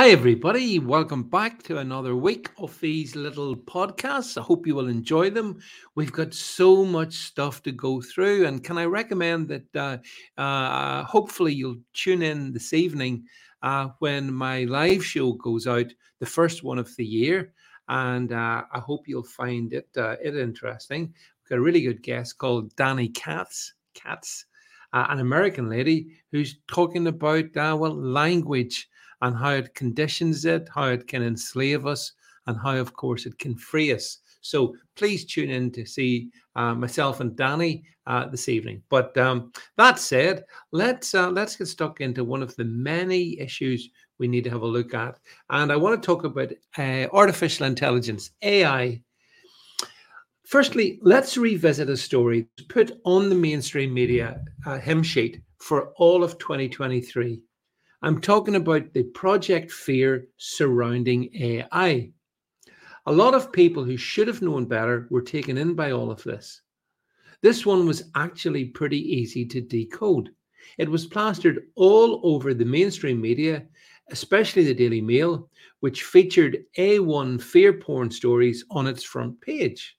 Hi, everybody. Welcome back to another week of these little podcasts. I hope you will enjoy them. We've got so much stuff to go through. And can I recommend that uh, uh, hopefully you'll tune in this evening uh, when my live show goes out, the first one of the year. And uh, I hope you'll find it, uh, it interesting. We've got a really good guest called Danny Katz. Katz. Uh, an American lady who's talking about well language and how it conditions it, how it can enslave us, and how, of course, it can free us. So please tune in to see uh, myself and Danny uh, this evening. But um, that said, let's uh, let's get stuck into one of the many issues we need to have a look at, and I want to talk about uh, artificial intelligence (AI). Firstly, let's revisit a story put on the mainstream media uh, hymn sheet for all of 2023 I'm talking about the project fear surrounding AI. A lot of people who should have known better were taken in by all of this. This one was actually pretty easy to decode. It was plastered all over the mainstream media, especially the Daily Mail, which featured AI fear porn stories on its front page.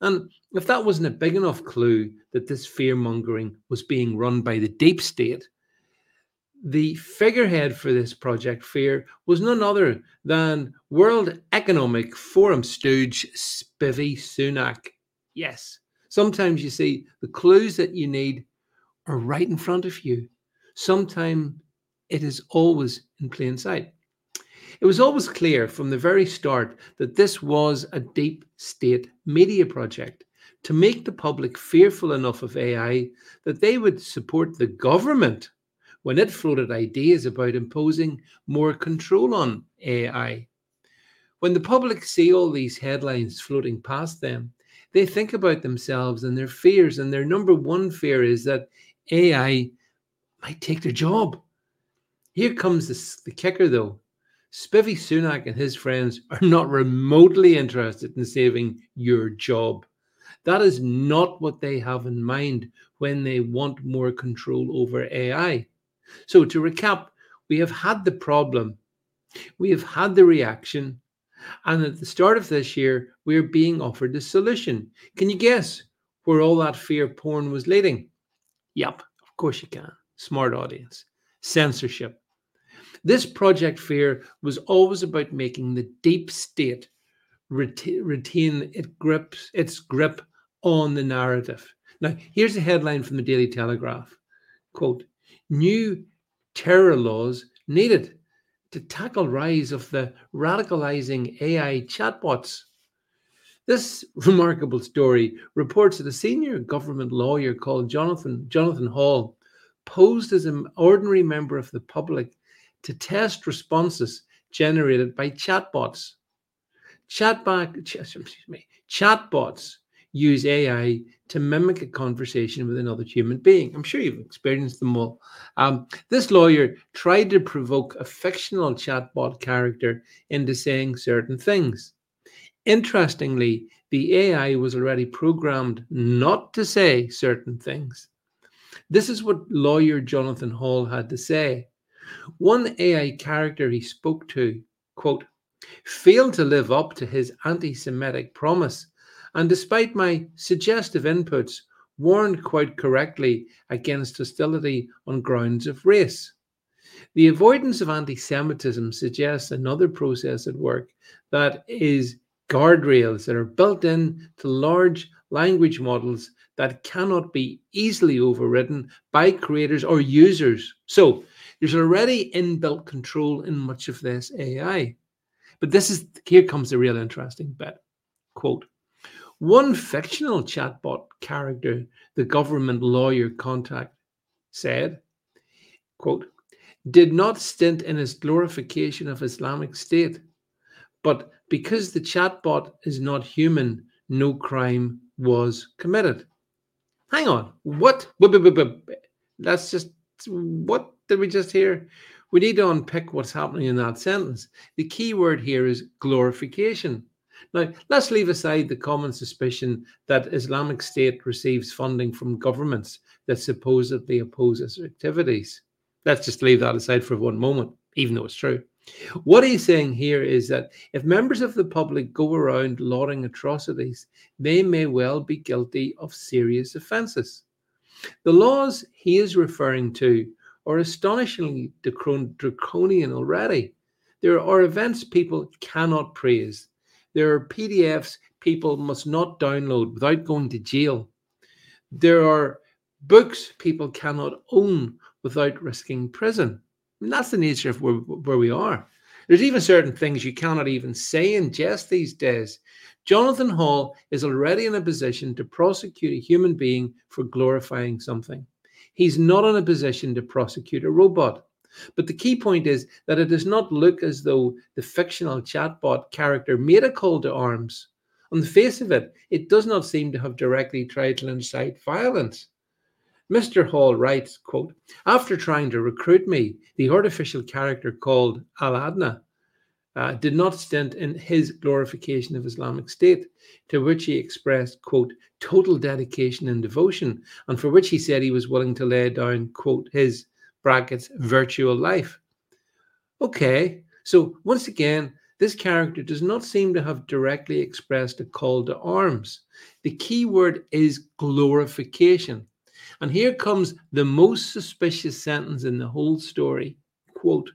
And if that wasn't a big enough clue that this fear mongering was being run by the deep state, the figurehead for this project fear was none other than World Economic Forum stooge Spivvy Sunak. Yes, sometimes you see the clues that you need are right in front of you. Sometimes it is always in plain sight. It was always clear from the very start that this was a deep state media project to make the public fearful enough of AI that they would support the government when it floated ideas about imposing more control on AI. When the public see all these headlines floating past them, they think about themselves and their fears, and their number one fear is that AI might take their job. Here comes the, the kicker, though. Spivvy Sunak and his friends are not remotely interested in saving your job. That is not what they have in mind when they want more control over AI. So, to recap, we have had the problem, we have had the reaction, and at the start of this year, we are being offered the solution. Can you guess where all that fear porn was leading? Yep, of course you can. Smart audience. Censorship. This project fear was always about making the deep state retain it grips its grip on the narrative. Now, here's a headline from the Daily Telegraph. Quote, new terror laws needed to tackle rise of the radicalizing AI chatbots. This remarkable story reports that a senior government lawyer called Jonathan Jonathan Hall posed as an ordinary member of the public to test responses generated by chatbots. Chatbot, excuse me, chatbots use AI to mimic a conversation with another human being. I'm sure you've experienced them all. Um, this lawyer tried to provoke a fictional chatbot character into saying certain things. Interestingly, the AI was already programmed not to say certain things. This is what lawyer Jonathan Hall had to say. One AI character he spoke to, quote, failed to live up to his anti Semitic promise and despite my suggestive inputs, warned quite correctly against hostility on grounds of race. The avoidance of anti Semitism suggests another process at work that is guardrails that are built in to large language models that cannot be easily overridden by creators or users. So there's already inbuilt control in much of this AI. But this is here comes the real interesting bit. Quote one fictional chatbot character, the government lawyer contact, said, quote, did not stint in his glorification of Islamic State, but because the chatbot is not human, no crime was committed. Hang on, what? That's just what did we just hear? We need to unpick what's happening in that sentence. The key word here is glorification. Now, let's leave aside the common suspicion that Islamic State receives funding from governments that supposedly oppose its activities. Let's just leave that aside for one moment, even though it's true. What he's saying here is that if members of the public go around lauding atrocities, they may well be guilty of serious offences. The laws he is referring to are astonishingly draconian already. There are events people cannot praise. There are PDFs people must not download without going to jail. There are books people cannot own without risking prison. And that's the nature of where, where we are. There's even certain things you cannot even say in jest these days. Jonathan Hall is already in a position to prosecute a human being for glorifying something. He's not in a position to prosecute a robot. But the key point is that it does not look as though the fictional chatbot character made a call to arms. On the face of it, it does not seem to have directly tried to incite violence. Mr. Hall writes, quote, After trying to recruit me, the artificial character called Al Adna uh, did not stint in his glorification of Islamic State, to which he expressed, quote, total dedication and devotion, and for which he said he was willing to lay down, quote, his brackets virtual life. Okay, so once again, this character does not seem to have directly expressed a call to arms. The key word is glorification. And here comes the most suspicious sentence in the whole story. Quote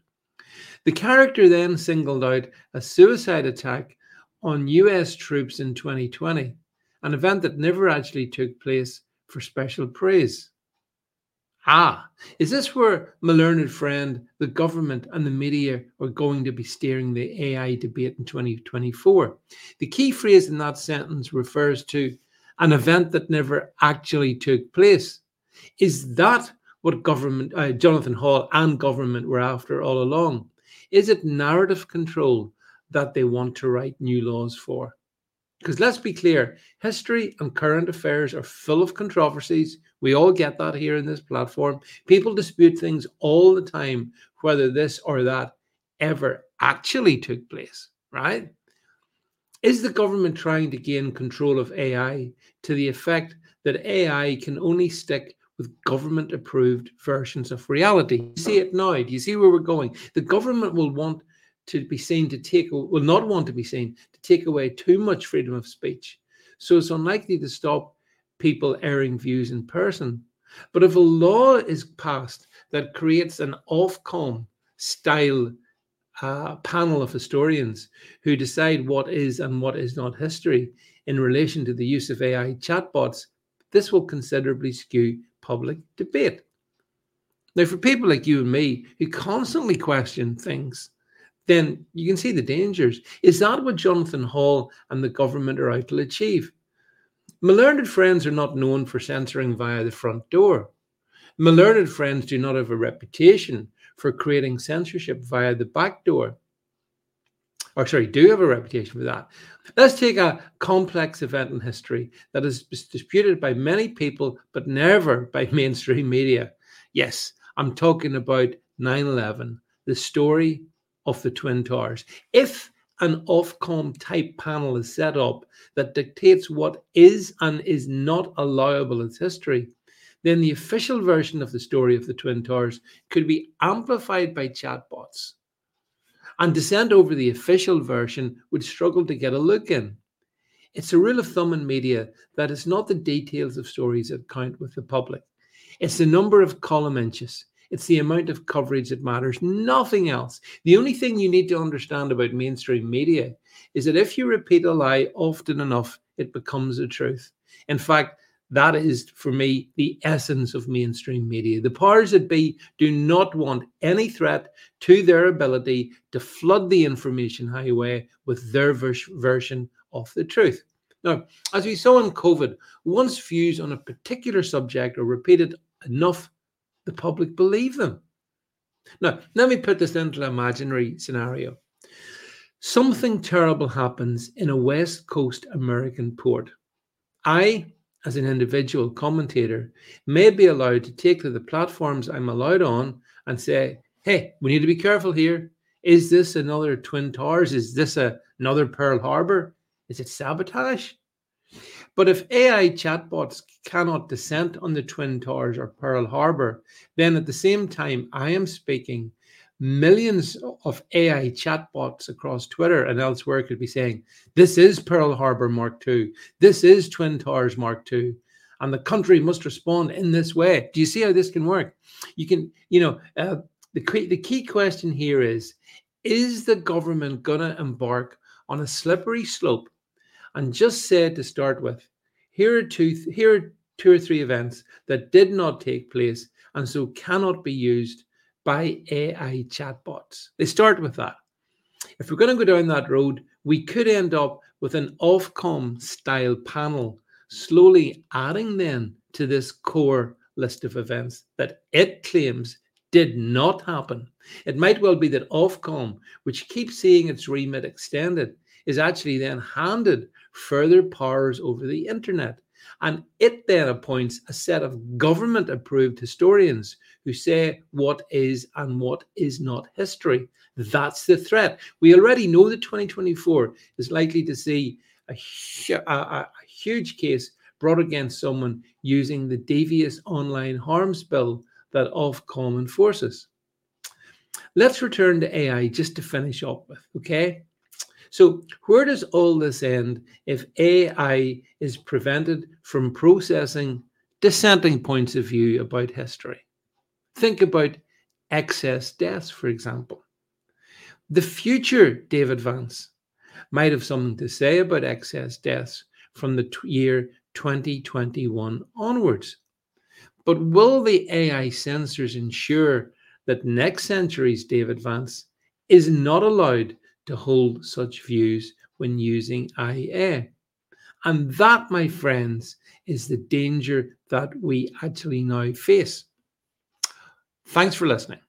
The character then singled out a suicide attack on US troops in 2020, an event that never actually took place for special praise. Ah, is this where my learned friend, the government, and the media are going to be steering the AI debate in 2024? The key phrase in that sentence refers to an event that never actually took place. Is that what government, uh, Jonathan Hall and government were after all along? Is it narrative control that they want to write new laws for? Because let's be clear, history and current affairs are full of controversies. We all get that here in this platform. People dispute things all the time, whether this or that ever actually took place, right? Is the government trying to gain control of AI to the effect that AI can only stick with government approved versions of reality? You see it now. Do you see where we're going? The government will want to be seen to take will not want to be seen to take away too much freedom of speech. So it's unlikely to stop people airing views in person. But if a law is passed that creates an Ofcom style uh, panel of historians who decide what is and what is not history in relation to the use of AI chatbots, this will considerably skew public debate. Now, for people like you and me who constantly question things, then you can see the dangers. Is that what Jonathan Hall and the government are out to achieve? My learned friends are not known for censoring via the front door. My learned friends do not have a reputation for creating censorship via the back door. Or, sorry, do have a reputation for that. Let's take a complex event in history that is disputed by many people, but never by mainstream media. Yes, I'm talking about 9 11, the story of the Twin Towers. If an Ofcom type panel is set up that dictates what is and is not allowable as history, then the official version of the story of the Twin Towers could be amplified by chatbots. And dissent over the official version would struggle to get a look in. It's a rule of thumb in media that it's not the details of stories that count with the public. It's the number of column inches, it's the amount of coverage that matters, nothing else. The only thing you need to understand about mainstream media is that if you repeat a lie often enough, it becomes a truth. In fact, that is for me the essence of mainstream media. The powers that be do not want any threat to their ability to flood the information highway with their version of the truth. Now, as we saw in COVID, once views on a particular subject are repeated enough the public believe them. Now, let me put this into an imaginary scenario. Something terrible happens in a West Coast American port. I, as an individual commentator, may be allowed to take to the platforms I'm allowed on and say, hey, we need to be careful here. Is this another Twin Towers? Is this a, another Pearl Harbor? Is it sabotage? But if AI chatbots cannot dissent on the Twin Towers or Pearl Harbor, then at the same time I am speaking, millions of AI chatbots across Twitter and elsewhere could be saying, This is Pearl Harbor Mark II. This is Twin Towers Mark II. And the country must respond in this way. Do you see how this can work? You can, you know, uh, the, key, the key question here is Is the government going to embark on a slippery slope and just say to start with, here are two, here are two or three events that did not take place and so cannot be used by AI chatbots. They start with that. If we're going to go down that road, we could end up with an Ofcom style panel, slowly adding then to this core list of events that it claims did not happen. It might well be that Ofcom, which keeps seeing its remit extended, is actually then handed further powers over the internet and it then appoints a set of government approved historians who say what is and what is not history. That's the threat. We already know that 2024 is likely to see a, a, a huge case brought against someone using the devious online harms bill that Ofcom enforces. Let's return to AI just to finish up with, okay? So, where does all this end if AI is prevented from processing dissenting points of view about history? Think about excess deaths, for example. The future David Vance might have something to say about excess deaths from the t- year 2021 onwards. But will the AI censors ensure that next century's David Vance is not allowed to hold such views when using AI. And that, my friends, is the danger that we actually now face. Thanks for listening.